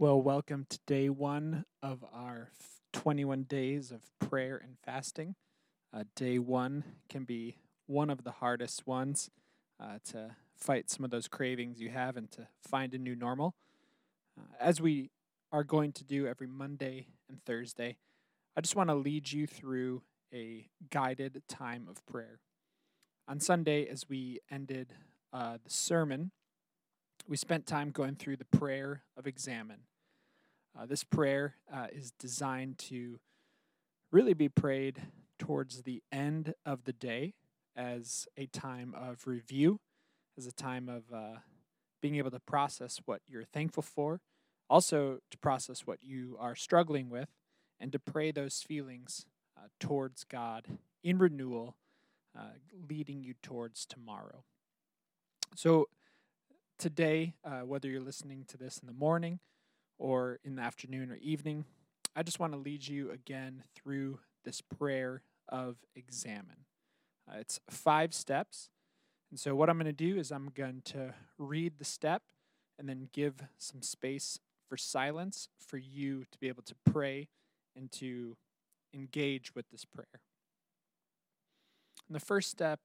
Well, welcome to day one of our 21 days of prayer and fasting. Uh, day one can be one of the hardest ones uh, to fight some of those cravings you have and to find a new normal. Uh, as we are going to do every Monday and Thursday, I just want to lead you through a guided time of prayer. On Sunday, as we ended uh, the sermon, we spent time going through the prayer of examen. Uh, this prayer uh, is designed to really be prayed towards the end of the day as a time of review, as a time of uh, being able to process what you're thankful for, also to process what you are struggling with, and to pray those feelings uh, towards God in renewal, uh, leading you towards tomorrow. So, today, uh, whether you're listening to this in the morning or in the afternoon or evening, I just want to lead you again through this prayer of examen. Uh, it's five steps. And so, what I'm going to do is I'm going to read the step and then give some space for silence for you to be able to pray and to engage with this prayer. And the first step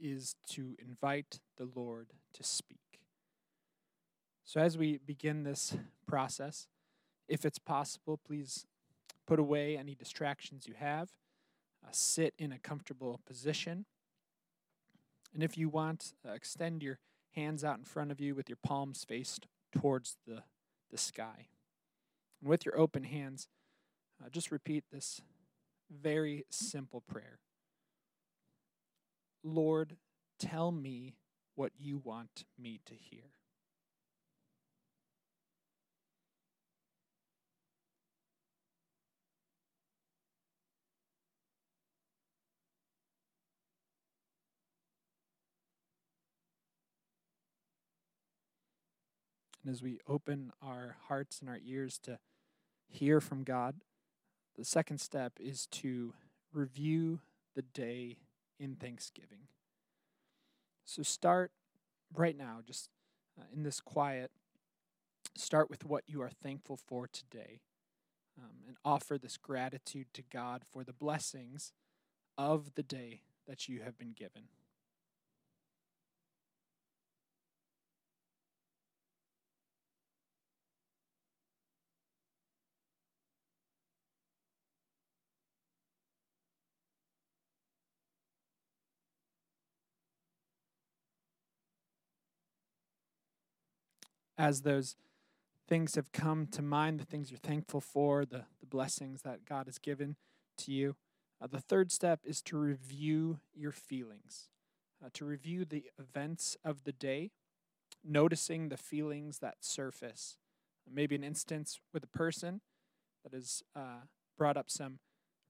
is to invite the Lord to speak. So, as we begin this process, if it's possible, please put away any distractions you have, uh, sit in a comfortable position. And if you want, uh, extend your hands out in front of you with your palms faced towards the, the sky. And with your open hands, uh, just repeat this very simple prayer Lord, tell me what you want me to hear. And as we open our hearts and our ears to hear from God, the second step is to review the day in thanksgiving. So start right now, just uh, in this quiet, start with what you are thankful for today um, and offer this gratitude to God for the blessings of the day that you have been given. As those things have come to mind, the things you're thankful for, the, the blessings that God has given to you. Uh, the third step is to review your feelings, uh, to review the events of the day, noticing the feelings that surface. Maybe an instance with a person that has uh, brought up some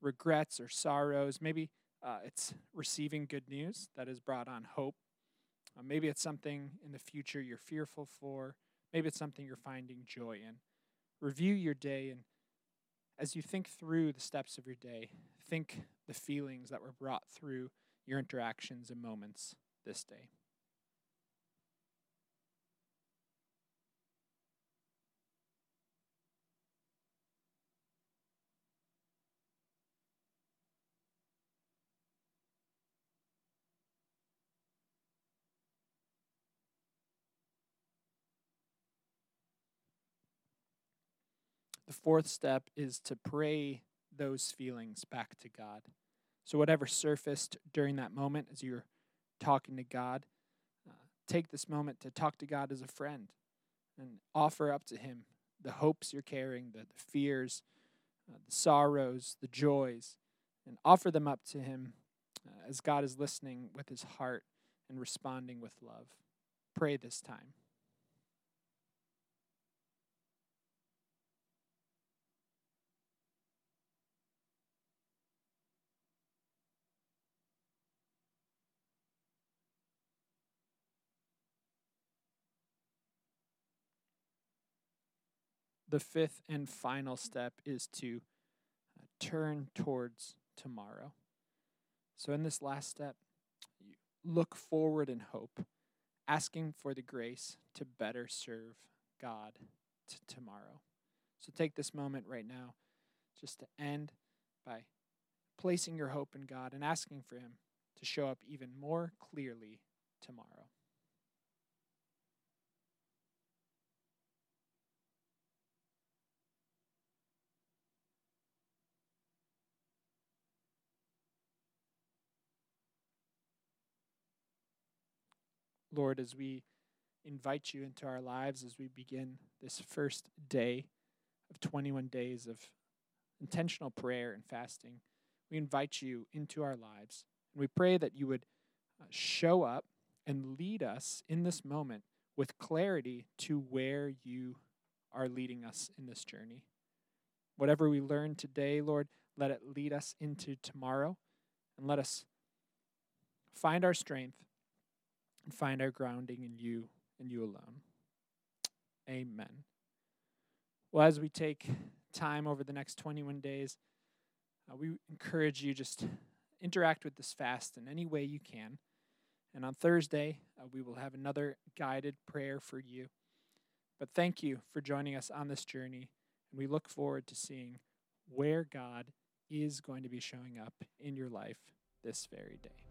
regrets or sorrows. Maybe uh, it's receiving good news that has brought on hope. Uh, maybe it's something in the future you're fearful for. Maybe it's something you're finding joy in. Review your day, and as you think through the steps of your day, think the feelings that were brought through your interactions and moments this day. Fourth step is to pray those feelings back to God. So, whatever surfaced during that moment as you're talking to God, uh, take this moment to talk to God as a friend and offer up to Him the hopes you're carrying, the, the fears, uh, the sorrows, the joys, and offer them up to Him uh, as God is listening with His heart and responding with love. Pray this time. The fifth and final step is to uh, turn towards tomorrow. So, in this last step, you look forward in hope, asking for the grace to better serve God t- tomorrow. So take this moment right now just to end by placing your hope in God and asking for Him to show up even more clearly tomorrow. Lord, as we invite you into our lives as we begin this first day of 21 days of intentional prayer and fasting, we invite you into our lives. And we pray that you would uh, show up and lead us in this moment with clarity to where you are leading us in this journey. Whatever we learn today, Lord, let it lead us into tomorrow and let us find our strength and find our grounding in you and you alone. Amen. Well, as we take time over the next 21 days, uh, we encourage you just interact with this fast in any way you can. And on Thursday, uh, we will have another guided prayer for you. But thank you for joining us on this journey, and we look forward to seeing where God is going to be showing up in your life this very day.